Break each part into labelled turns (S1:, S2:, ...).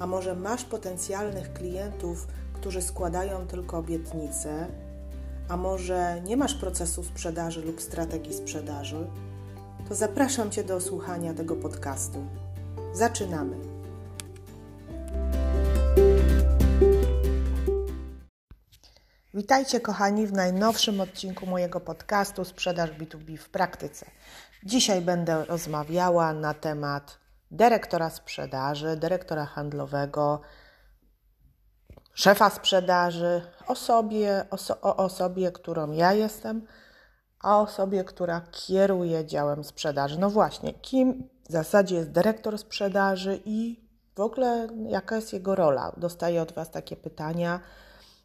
S1: a może masz potencjalnych klientów, którzy składają tylko obietnice, a może nie masz procesu sprzedaży lub strategii sprzedaży, to zapraszam Cię do słuchania tego podcastu. Zaczynamy! Witajcie kochani w najnowszym odcinku mojego podcastu Sprzedaż B2B w praktyce. Dzisiaj będę rozmawiała na temat dyrektora sprzedaży, dyrektora handlowego, szefa sprzedaży, osobie, oso, o osobie, którą ja jestem, a osobie, która kieruje działem sprzedaży. No właśnie, kim w zasadzie jest dyrektor sprzedaży i w ogóle jaka jest jego rola? Dostaję od Was takie pytania.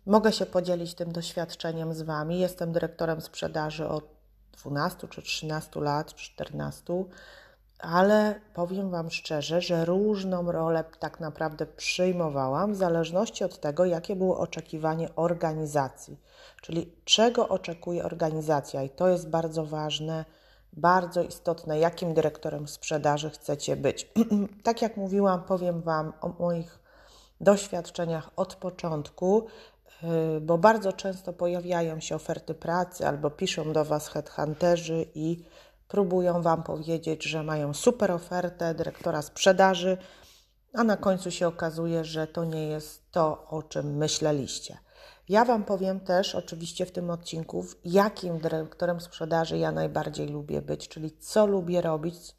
S1: Mogę się podzielić tym doświadczeniem z Wami. Jestem dyrektorem sprzedaży od 12 czy 13 lat, 14 ale powiem Wam szczerze, że różną rolę tak naprawdę przyjmowałam w zależności od tego, jakie było oczekiwanie organizacji, czyli czego oczekuje organizacja, i to jest bardzo ważne, bardzo istotne, jakim dyrektorem sprzedaży chcecie być. tak jak mówiłam, powiem Wam o moich doświadczeniach od początku, y, bo bardzo często pojawiają się oferty pracy albo piszą do Was headhunterzy i próbują Wam powiedzieć, że mają super ofertę dyrektora sprzedaży, a na końcu się okazuje, że to nie jest to, o czym myśleliście. Ja Wam powiem też, oczywiście w tym odcinku, jakim dyrektorem sprzedaży ja najbardziej lubię być, czyli co lubię robić,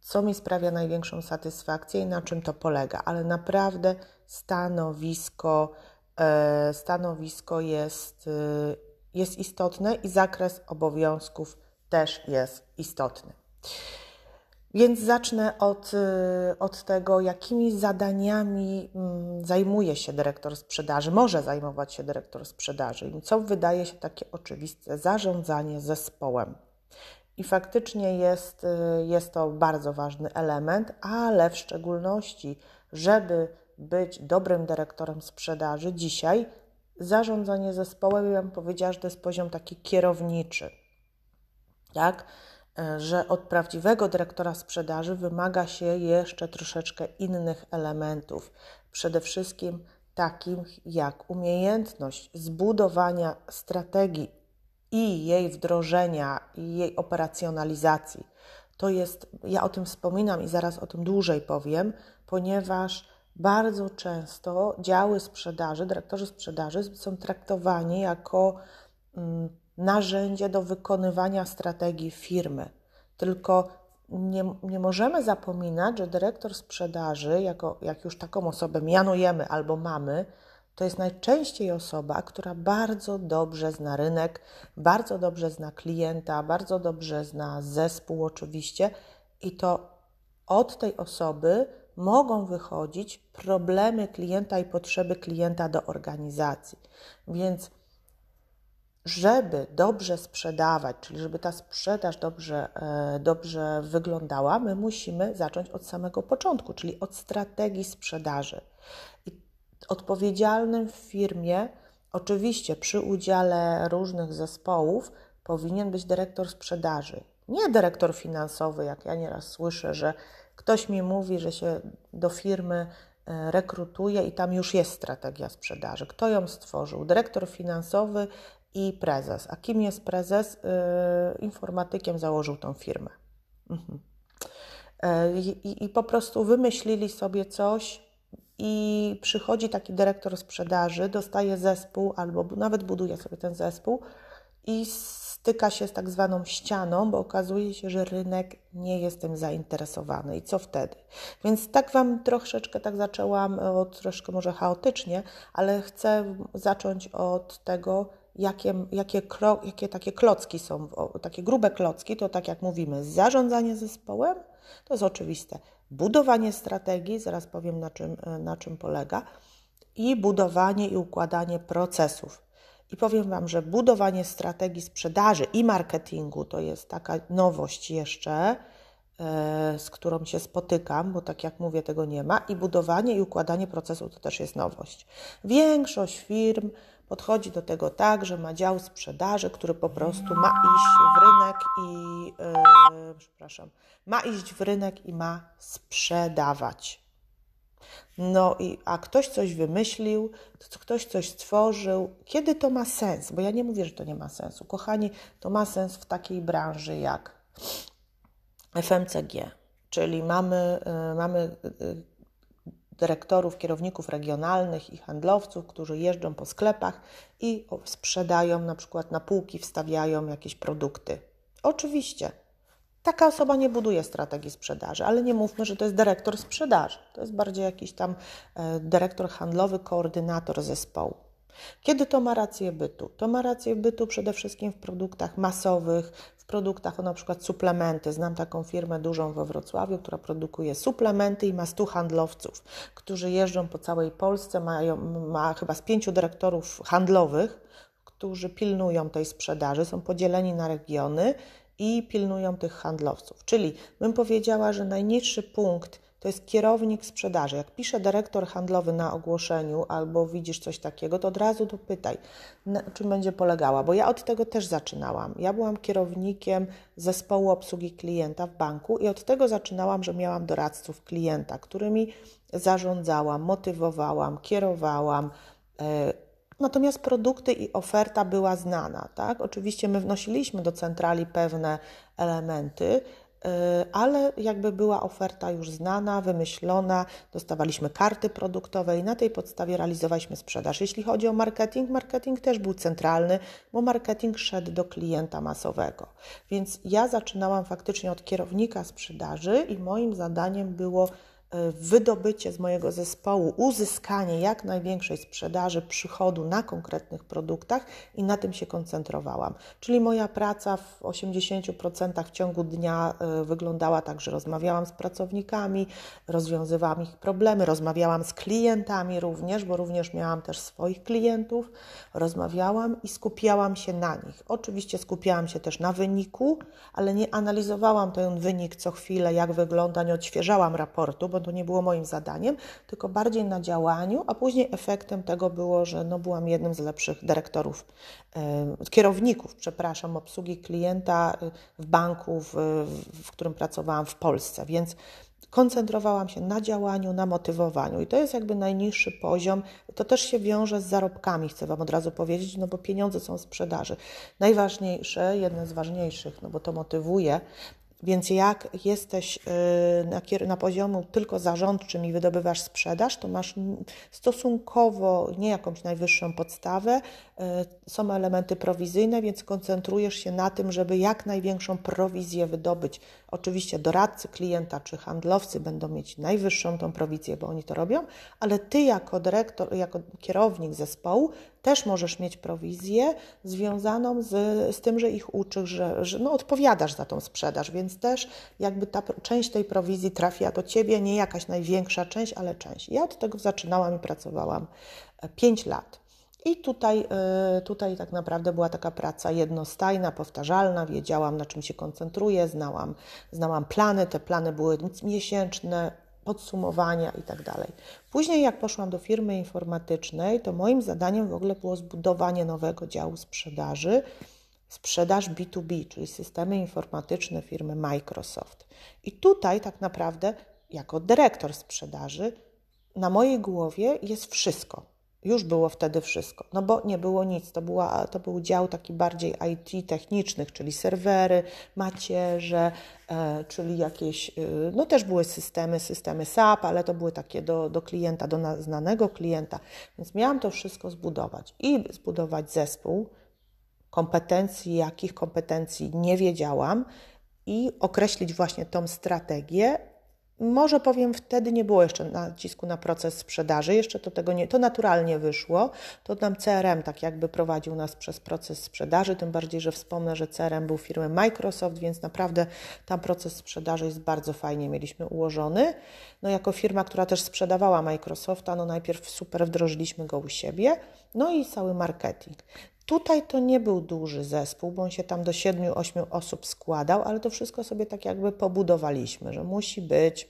S1: co mi sprawia największą satysfakcję i na czym to polega. Ale naprawdę stanowisko, e, stanowisko jest, e, jest istotne i zakres obowiązków też jest istotny. Więc zacznę od, y, od tego, jakimi zadaniami mm, zajmuje się dyrektor sprzedaży, może zajmować się dyrektor sprzedaży. Co wydaje się takie oczywiste, zarządzanie zespołem. I faktycznie jest, y, jest to bardzo ważny element, ale w szczególności, żeby być dobrym dyrektorem sprzedaży, dzisiaj zarządzanie zespołem, ja bym powiedziała, że to jest poziom taki kierowniczy tak? E, że od prawdziwego dyrektora sprzedaży wymaga się jeszcze troszeczkę innych elementów. Przede wszystkim takich jak umiejętność zbudowania strategii i jej wdrożenia, i jej operacjonalizacji. To jest, ja o tym wspominam i zaraz o tym dłużej powiem, ponieważ bardzo często działy sprzedaży, dyrektorzy sprzedaży są traktowani jako mm, narzędzie do wykonywania strategii firmy. Tylko nie, nie możemy zapominać, że dyrektor sprzedaży, jako, jak już taką osobę mianujemy albo mamy, to jest najczęściej osoba, która bardzo dobrze zna rynek, bardzo dobrze zna klienta, bardzo dobrze zna zespół, oczywiście, i to od tej osoby mogą wychodzić problemy klienta i potrzeby klienta do organizacji. Więc żeby dobrze sprzedawać, czyli żeby ta sprzedaż dobrze, e, dobrze wyglądała, my musimy zacząć od samego początku, czyli od strategii sprzedaży. I odpowiedzialnym w firmie, oczywiście przy udziale różnych zespołów, powinien być dyrektor sprzedaży. Nie dyrektor finansowy, jak ja nieraz słyszę, że ktoś mi mówi, że się do firmy e, rekrutuje i tam już jest strategia sprzedaży. Kto ją stworzył? Dyrektor finansowy i prezes. A kim jest prezes? Yy, informatykiem założył tą firmę. Mhm. Yy, I, po prostu wymyślili sobie coś, i przychodzi taki dyrektor sprzedaży, dostaje zespół albo nawet buduje sobie ten zespół i styka się z tak zwaną ścianą, bo okazuje się, że rynek nie jest tym zainteresowany. I co wtedy? Więc tak Wam troszeczkę tak zaczęłam, od, troszkę może chaotycznie, ale chcę zacząć od tego, jakie, jakie, jakie takie klocki są, takie grube klocki, to tak jak mówimy, zarządzanie zespołem, to jest oczywiste. budowanie strategii, zaraz powiem na czym, na czym polega, i budowanie i układanie procesów. I powiem Wam, że budowanie strategii sprzedaży i marketingu to jest taka nowość jeszcze, e, z którą się spotykam, bo tak jak mówię, tego nie ma. I budowanie i układanie procesu to też jest nowość. Większość firm podchodzi do tego tak, że ma dział sprzedaży, który po prostu ma iść w rynek i yy, przepraszam, ma iść w rynek i ma sprzedawać. No i a ktoś coś wymyślił, ktoś coś stworzył. Kiedy to ma sens? Bo ja nie mówię, że to nie ma sensu. Kochani, to ma sens w takiej branży jak FMCG, czyli mamy, yy, mamy yy, dyrektorów, kierowników regionalnych i handlowców, którzy jeżdżą po sklepach i sprzedają, na przykład na półki wstawiają jakieś produkty. Oczywiście, taka osoba nie buduje strategii sprzedaży, ale nie mówmy, że to jest dyrektor sprzedaży. To jest bardziej jakiś tam e, dyrektor handlowy, koordynator zespołu. Kiedy to ma rację bytu? To ma rację bytu przede wszystkim w produktach masowych, produktach, na przykład suplementy. Znam taką firmę dużą we Wrocławiu, która produkuje suplementy i ma stu handlowców, którzy jeżdżą po całej Polsce, mają, ma chyba z pięciu dyrektorów handlowych, którzy pilnują tej sprzedaży, są podzieleni na regiony i pilnują tych handlowców. Czyli bym powiedziała, że najniższy punkt to jest kierownik sprzedaży. Jak pisze dyrektor handlowy na ogłoszeniu albo widzisz coś takiego, to od razu dopytaj, na czym będzie polegała, bo ja od tego też zaczynałam. Ja byłam kierownikiem zespołu obsługi klienta w banku i od tego zaczynałam, że miałam doradców klienta, którymi zarządzałam, motywowałam, kierowałam. E, natomiast produkty i oferta była znana. Tak? Oczywiście my wnosiliśmy do centrali pewne elementy, ale jakby była oferta już znana, wymyślona, dostawaliśmy karty produktowe i na tej podstawie realizowaliśmy sprzedaż. Jeśli chodzi o marketing, marketing też był centralny, bo marketing szedł do klienta masowego. Więc ja zaczynałam faktycznie od kierownika sprzedaży i moim zadaniem było wydobycie z mojego zespołu, uzyskanie jak największej sprzedaży, przychodu na konkretnych produktach i na tym się koncentrowałam. Czyli moja praca w 80% w ciągu dnia e, wyglądała tak, że rozmawiałam z pracownikami, rozwiązywałam ich problemy, rozmawiałam z klientami również, bo również miałam też swoich klientów, rozmawiałam i skupiałam się na nich. Oczywiście skupiałam się też na wyniku, ale nie analizowałam ten wynik co chwilę, jak wygląda, nie odświeżałam raportu, bo to nie było moim zadaniem, tylko bardziej na działaniu, a później efektem tego było, że no byłam jednym z lepszych dyrektorów, kierowników, przepraszam, obsługi klienta y, w banku, w, w którym pracowałam w Polsce, więc koncentrowałam się na działaniu, na motywowaniu i to jest jakby najniższy poziom. To też się wiąże z zarobkami, chcę Wam od razu powiedzieć, no bo pieniądze są sprzedaży. Najważniejsze, jedne z ważniejszych, no bo to motywuje, więc jak jesteś y, na, na poziomu tylko zarządczym i wydobywasz sprzedaż, to masz stosunkowo nie jakąś najwyższą podstawę, y, są elementy prowizyjne, więc koncentrujesz się na tym, żeby jak największą prowizję wydobyć. Oczywiście doradcy klienta czy handlowcy będą mieć najwyższą tą prowizję, bo oni to robią, ale ty jako dyrektor, jako kierownik zespołu też możesz mieć prowizję związaną z, z tym, że ich uczysz, że, że no, odpowiadasz za tą sprzedaż, więc też jakby ta część tej prowizji trafia do ciebie, nie jakaś największa część, ale część. Ja od tego zaczynałam i pracowałam 5 e, lat. I tutaj, e, tutaj tak naprawdę była taka praca jednostajna, powtarzalna, wiedziałam na czym się koncentruję, znałam, znałam plany, te plany były miesięczne, podsumowania i tak. Później, jak poszłam do firmy informatycznej, to moim zadaniem w ogóle było zbudowanie nowego działu sprzedaży, sprzedaż B2B, czyli systemy informatyczne firmy Microsoft. I tutaj tak naprawdę, jako dyrektor sprzedaży, na mojej głowie jest wszystko. Już było wtedy wszystko, no bo nie było nic. To, była, to był dział taki bardziej IT technicznych, czyli serwery, macierze, e, czyli jakieś, e, no też były systemy, systemy SAP, ale to były takie do, do klienta, do na, znanego klienta. Więc miałam to wszystko zbudować i zbudować zespół kompetencji, jakich kompetencji nie wiedziałam i określić właśnie tą strategię może powiem, wtedy nie było jeszcze nacisku na proces sprzedaży, jeszcze to tego nie, to naturalnie wyszło. To nam CRM tak jakby prowadził nas przez proces sprzedaży, tym bardziej, że wspomnę, że CRM był firmy Microsoft, więc naprawdę tam proces sprzedaży jest bardzo fajnie mieliśmy ułożony. No jako firma, która też sprzedawała Microsofta, no najpierw super wdrożyliśmy go u siebie, no i cały marketing. Tutaj to nie był duży zespół, bo on się tam do 7-8 osób składał, ale to wszystko sobie tak jakby pobudowaliśmy, że musi być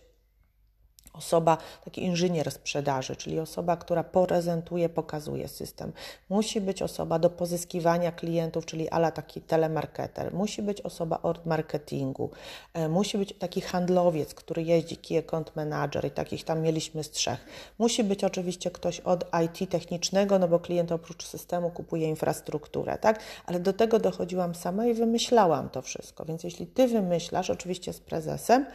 S1: osoba, taki inżynier sprzedaży, czyli osoba, która prezentuje, pokazuje system. Musi być osoba do pozyskiwania klientów, czyli ala taki telemarketer. Musi być osoba od marketingu. E, musi być taki handlowiec, który jeździ, key account manager i takich tam mieliśmy z trzech. Musi być oczywiście ktoś od IT technicznego, no bo klient oprócz systemu kupuje infrastrukturę, tak? Ale do tego dochodziłam sama i wymyślałam to wszystko. Więc jeśli ty wymyślasz, oczywiście z prezesem,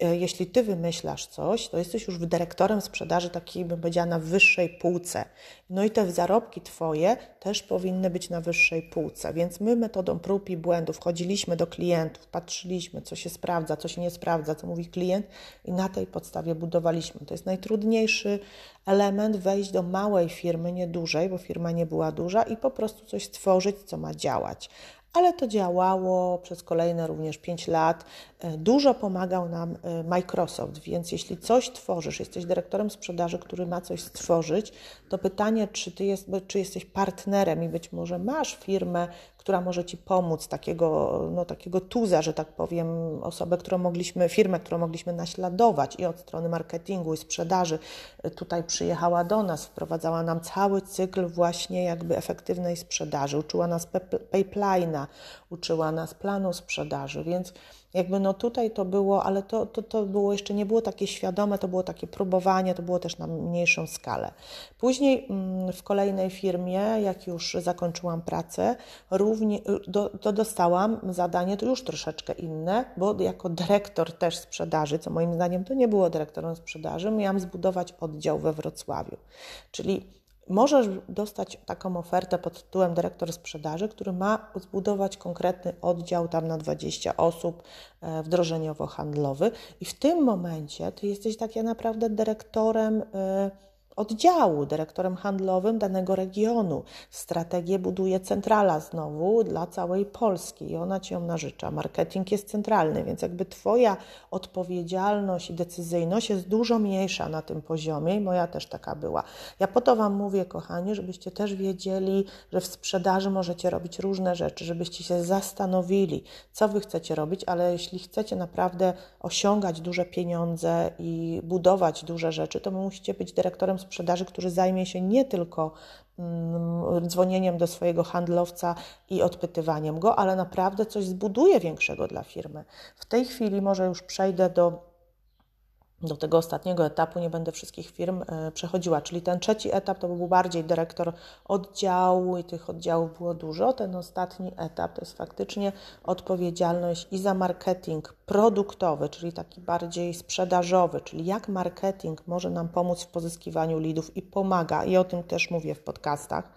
S1: jeśli ty wymyślasz coś, to jesteś już dyrektorem sprzedaży takiej, bym powiedziała, na wyższej półce. No i te zarobki twoje też powinny być na wyższej półce. Więc my metodą prób i błędów chodziliśmy do klientów, patrzyliśmy, co się sprawdza, co się nie sprawdza, co mówi klient i na tej podstawie budowaliśmy. To jest najtrudniejszy element wejść do małej firmy, nie dużej, bo firma nie była duża i po prostu coś stworzyć, co ma działać ale to działało przez kolejne również 5 lat. E, dużo pomagał nam e, Microsoft, więc jeśli coś tworzysz, jesteś dyrektorem sprzedaży, który ma coś stworzyć, to pytanie, czy, ty jest, czy jesteś partnerem i być może masz firmę, która może Ci pomóc, takiego, no, takiego tuza, że tak powiem, osobę, którą mogliśmy, firmę, którą mogliśmy naśladować i od strony marketingu i sprzedaży e, tutaj przyjechała do nas, wprowadzała nam cały cykl właśnie jakby efektywnej sprzedaży, uczyła nas pipeline'a, uczyła nas planu sprzedaży, więc jakby no tutaj to było, ale to, to, to było jeszcze nie było takie świadome, to było takie próbowanie, to było też na mniejszą skalę. Później mm, w kolejnej firmie, jak już zakończyłam pracę, równie, do, to dostałam zadanie to już troszeczkę inne, bo jako dyrektor też sprzedaży, co moim zdaniem to nie było dyrektorem sprzedaży, miałam zbudować oddział we Wrocławiu. Czyli Możesz dostać taką ofertę pod tytułem dyrektor sprzedaży, który ma zbudować konkretny oddział tam na 20 osób e, wdrożeniowo-handlowy. I w tym momencie ty jesteś tak naprawdę dyrektorem e, oddziału, dyrektorem handlowym danego regionu. Strategię buduje centrala znowu dla całej Polski i ona ci ją narzecza. Marketing jest centralny, więc jakby Twoja odpowiedzialność i decyzyjność jest dużo mniejsza na tym poziomie i moja też taka była. Ja po to Wam mówię, kochani, żebyście też wiedzieli, że w sprzedaży możecie robić różne rzeczy, żebyście się zastanowili, co Wy chcecie robić, ale jeśli chcecie naprawdę osiągać duże pieniądze i budować duże rzeczy, to musicie być dyrektorem sprzedaży, który zajmie się nie tylko mm, dzwonieniem do swojego handlowca i odpytywaniem go, ale naprawdę coś zbuduje większego dla firmy. W tej chwili może już przejdę do do tego ostatniego etapu nie będę wszystkich firm e, przechodziła, czyli ten trzeci etap to był bardziej dyrektor oddziału i tych oddziałów było dużo. Ten ostatni etap to jest faktycznie odpowiedzialność i za marketing produktowy, czyli taki bardziej sprzedażowy, czyli jak marketing może nam pomóc w pozyskiwaniu lidów i pomaga, i o tym też mówię w podcastach,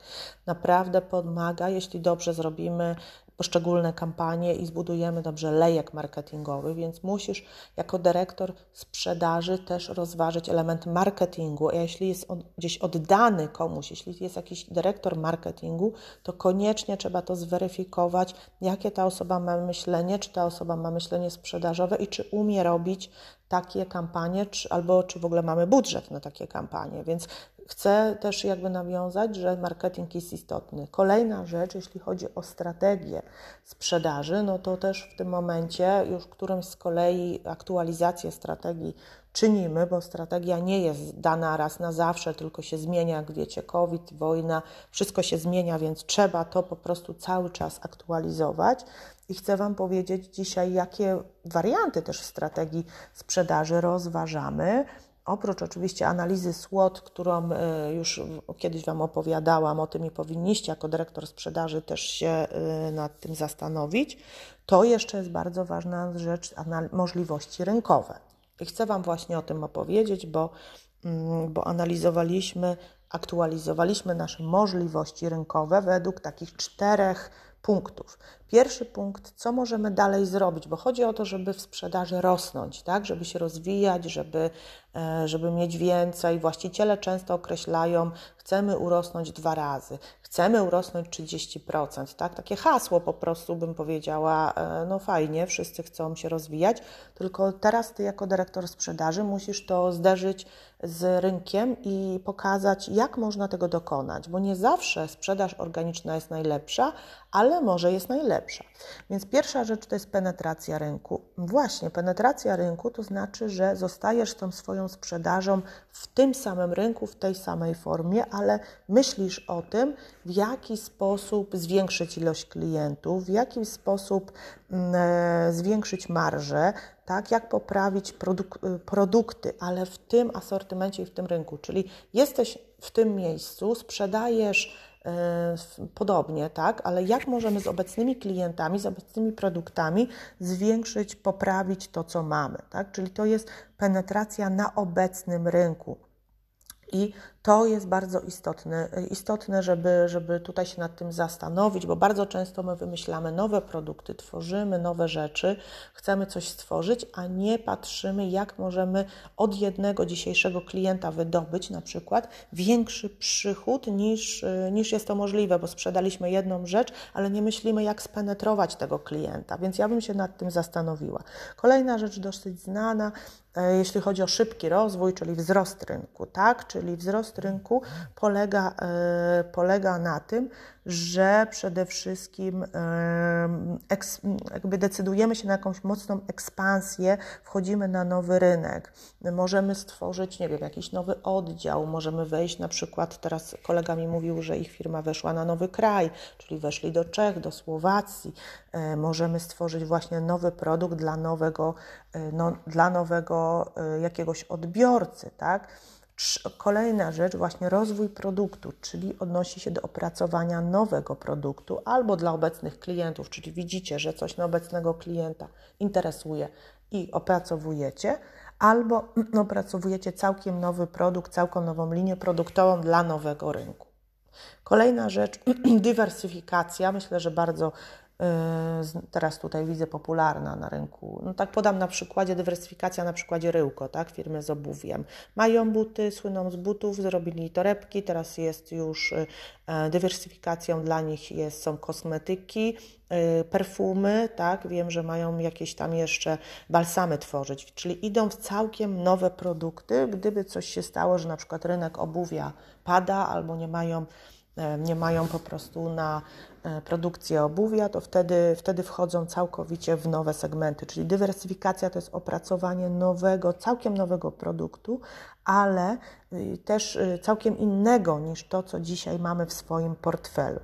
S1: naprawdę pomaga, jeśli dobrze zrobimy poszczególne kampanie i zbudujemy dobrze lejek marketingowy, więc musisz jako dyrektor sprzedaży też rozważyć element marketingu. A jeśli jest on gdzieś oddany komuś, jeśli jest jakiś dyrektor marketingu, to koniecznie trzeba to zweryfikować, jakie ta osoba ma myślenie, czy ta osoba ma myślenie sprzedażowe i czy umie robić takie kampanie, czy, albo czy w ogóle mamy budżet na takie kampanie. Więc Chcę też jakby nawiązać, że marketing jest istotny. Kolejna rzecz, jeśli chodzi o strategię sprzedaży, no to też w tym momencie już którymś z kolei aktualizację strategii czynimy, bo strategia nie jest dana raz na zawsze, tylko się zmienia, jak wiecie, COVID, wojna, wszystko się zmienia, więc trzeba to po prostu cały czas aktualizować. I chcę Wam powiedzieć dzisiaj, jakie warianty też strategii sprzedaży rozważamy Oprócz oczywiście analizy SWOT, którą e, już kiedyś Wam opowiadałam o tym i powinniście jako dyrektor sprzedaży też się e, nad tym zastanowić, to jeszcze jest bardzo ważna rzecz możliwości rynkowe. I chcę Wam właśnie o tym opowiedzieć, bo, mm, bo analizowaliśmy, aktualizowaliśmy nasze możliwości rynkowe według takich czterech punktów. Pierwszy punkt, co możemy dalej zrobić, bo chodzi o to, żeby w sprzedaży rosnąć, tak? żeby się rozwijać, żeby, e, żeby mieć więcej. Właściciele często określają, chcemy urosnąć dwa razy, chcemy urosnąć 30%. Tak? Takie hasło po prostu bym powiedziała, e, no fajnie, wszyscy chcą się rozwijać, tylko teraz ty jako dyrektor sprzedaży musisz to zderzyć z rynkiem i pokazać, jak można tego dokonać, bo nie zawsze sprzedaż organiczna jest najlepsza, ale może jest najlepsza. Więc pierwsza rzecz to jest penetracja rynku. Właśnie, penetracja rynku to znaczy, że zostajesz tą swoją sprzedażą w tym samym rynku, w tej samej formie, ale myślisz o tym, w jaki sposób zwiększyć ilość klientów, w jaki sposób mm, e, zwiększyć marżę, tak, jak poprawić produk y, produkty, ale w tym asortymencie i w tym rynku. Czyli jesteś w tym miejscu, sprzedajesz y, podobnie, tak, ale jak możemy z obecnymi klientami, z obecnymi produktami zwiększyć, poprawić to, co mamy, tak? Czyli to jest penetracja na obecnym rynku. I to jest bardzo istotne, istotne żeby, żeby tutaj się nad tym zastanowić, bo bardzo często my wymyślamy nowe produkty, tworzymy nowe rzeczy, chcemy coś stworzyć, a nie patrzymy, jak możemy od jednego dzisiejszego klienta wydobyć na przykład większy przychód niż, niż jest to możliwe, bo sprzedaliśmy jedną rzecz, ale nie myślimy, jak spenetrować tego klienta, więc ja bym się nad tym zastanowiła. Kolejna rzecz dosyć znana, e, jeśli chodzi o szybki rozwój, czyli wzrost rynku, tak? Czyli wzrost rynku polega, e, polega na tym, że przede wszystkim jakby decydujemy się na jakąś mocną ekspansję, wchodzimy na nowy rynek. Możemy stworzyć, nie wiem, jakiś nowy oddział, możemy wejść na przykład, teraz kolega mi mówił, że ich firma weszła na nowy kraj, czyli weszli do Czech, do Słowacji. E, możemy stworzyć właśnie nowy produkt dla nowego, e, no, dla nowego jakiegoś odbiorcy, tak? Kolejna rzecz, właśnie rozwój produktu, czyli odnosi się do opracowania nowego produktu albo dla obecnych klientów, czyli widzicie, że coś na obecnego klienta interesuje i opracowujecie, albo opracowujecie całkiem nowy produkt, całkiem nową linię produktową dla nowego rynku. Kolejna rzecz, dywersyfikacja. Myślę, że bardzo teraz tutaj widzę popularna na rynku. No tak podam na przykładzie dywersyfikacja na przykładzie Ryłko, tak, firmy z obuwiem. Mają buty, słyną z butów, zrobili torebki, teraz jest już y, e, dywersyfikacją dla nich jest, są kosmetyki, y, perfumy, tak, wiem, że mają jakieś tam jeszcze balsamy tworzyć, czyli idą w całkiem nowe produkty, gdyby coś się stało, że na przykład rynek obuwia pada albo nie mają nie mają po prostu na E, produkcję obuwia, to wtedy, wtedy wchodzą całkowicie w nowe segmenty. Czyli dywersyfikacja to jest opracowanie nowego, całkiem nowego produktu, ale y, też y, całkiem innego niż to, co dzisiaj mamy w swoim portfelu.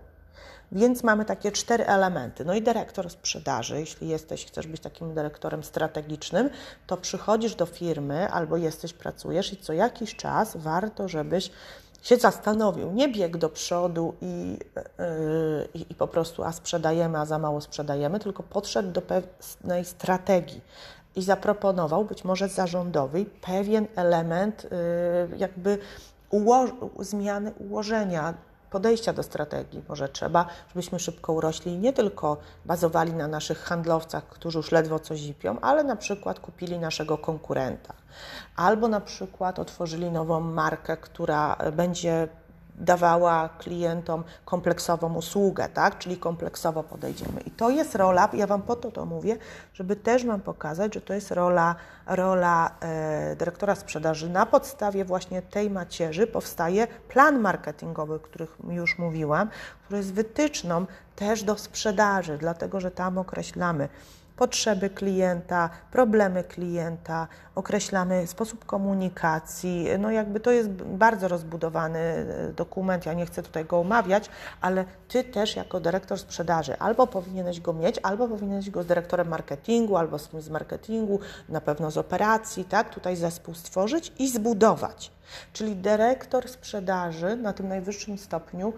S1: Więc mamy takie cztery elementy. No i dyrektor sprzedaży, jeśli jesteś, chcesz być takim dyrektorem strategicznym, to przychodzisz do firmy albo jesteś, pracujesz i co jakiś czas warto, żebyś się zastanowił, nie biegł do przodu i, yy, i, po prostu a sprzedajemy, a za mało sprzedajemy, tylko podszedł do pewnej strategii i zaproponował, być może zarządowy, pewien element yy, jakby uło zmiany ułożenia podejścia do strategii. Może trzeba, żebyśmy szybko urośli i nie tylko bazowali na naszych handlowcach, którzy już ledwo coś zipią, ale na przykład kupili naszego konkurenta. Albo na przykład otworzyli nową markę, która będzie dawała klientom kompleksową usługę, tak? czyli kompleksowo podejdziemy. I to jest rola, ja Wam po to to mówię, żeby też Wam pokazać, że to jest rola, rola e, dyrektora sprzedaży. Na podstawie właśnie tej macierzy powstaje plan marketingowy, o których już mówiłam, który jest wytyczną też do sprzedaży, dlatego że tam określamy, potrzeby klienta, problemy klienta, określamy sposób komunikacji. No jakby to jest bardzo rozbudowany e, dokument, ja nie chcę tutaj go omawiać, ale Ty też jako dyrektor sprzedaży albo powinieneś go mieć, albo powinieneś go z dyrektorem marketingu, albo z kimś z marketingu, na pewno z operacji, tak, tutaj zespół stworzyć i zbudować. Czyli dyrektor sprzedaży na tym najwyższym stopniu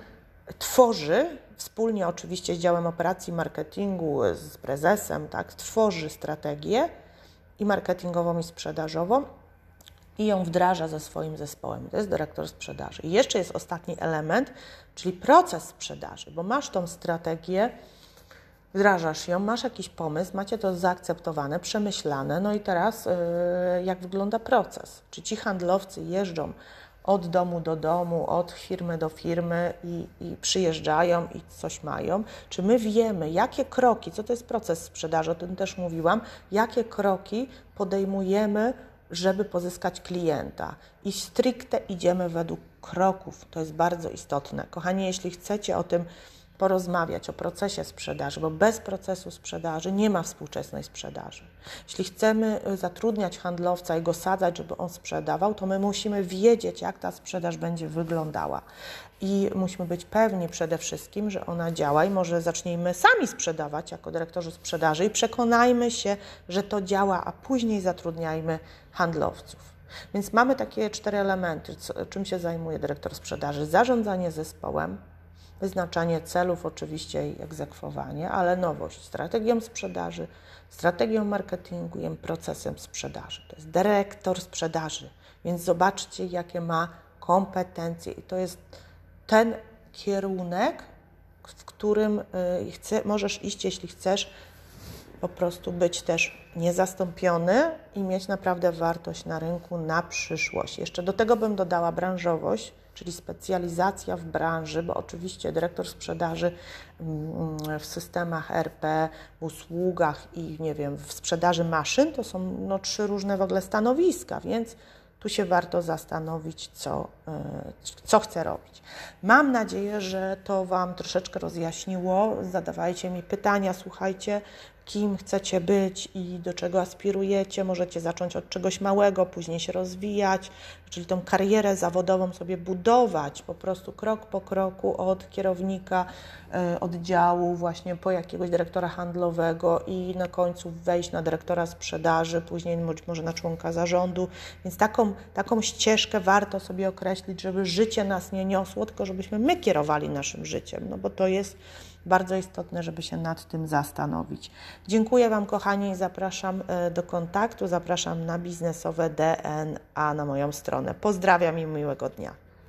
S1: tworzy, wspólnie oczywiście z działem operacji marketingu, z prezesem, tak, tworzy strategię i marketingową, i sprzedażową i ją wdraża ze swoim zespołem. To jest dyrektor sprzedaży. I jeszcze jest ostatni element, czyli proces sprzedaży, bo masz tą strategię, wdrażasz ją, masz jakiś pomysł, macie to zaakceptowane, przemyślane, no i teraz yy, jak wygląda proces? Czy ci handlowcy jeżdżą od domu do domu, od firmy do firmy i, i, przyjeżdżają i coś mają? Czy my wiemy, jakie kroki, co to jest proces sprzedaży, o tym też mówiłam, jakie kroki podejmujemy, żeby pozyskać klienta? I stricte idziemy według kroków. To jest bardzo istotne. Kochani, jeśli chcecie o tym porozmawiać o procesie sprzedaży, bo bez procesu sprzedaży nie ma współczesnej sprzedaży. Jeśli chcemy y, zatrudniać handlowca i go sadzać, żeby on sprzedawał, to my musimy wiedzieć, jak ta sprzedaż będzie wyglądała. I musimy być pewni przede wszystkim, że ona działa i może zacznijmy sami sprzedawać jako dyrektorzy sprzedaży i przekonajmy się, że to działa, a później zatrudniajmy handlowców. Więc mamy takie cztery elementy, czym się zajmuje dyrektor sprzedaży: zarządzanie zespołem, wyznaczanie celów oczywiście i egzekwowanie, ale nowość strategią sprzedaży, strategią marketingu i procesem sprzedaży. To jest dyrektor sprzedaży, więc zobaczcie, jakie ma kompetencje i to jest ten kierunek, w którym y, chce, możesz iść, jeśli chcesz po prostu być też niezastąpiony i mieć naprawdę wartość na rynku na przyszłość. Jeszcze do tego bym dodała branżowość, czyli specjalizacja w branży, bo oczywiście dyrektor sprzedaży mm, w systemach RP, w usługach i nie wiem, w sprzedaży maszyn to są no, trzy różne w ogóle stanowiska, więc tu się warto zastanowić, co, co chcę robić. Mam nadzieję, że to Wam troszeczkę rozjaśniło. Zadawajcie mi pytania, słuchajcie, kim chcecie być i do czego aspirujecie. Możecie zacząć od czegoś małego, później się rozwijać, czyli tą karierę zawodową sobie budować po prostu krok po kroku od kierownika e, oddziału, właśnie po jakiegoś dyrektora handlowego i na końcu wejść na dyrektora sprzedaży, później może na członka zarządu. Więc taką, taką ścieżkę warto sobie określić, żeby życie nas nie niosło, tylko żebyśmy my kierowali naszym życiem, no bo to jest bardzo istotne, żeby się nad tym zastanowić. Dziękuję Wam, kochani, i zapraszam e, do kontaktu. Zapraszam na biznesowe DNA na moją stronę. Pozdrawiam i miłego dnia.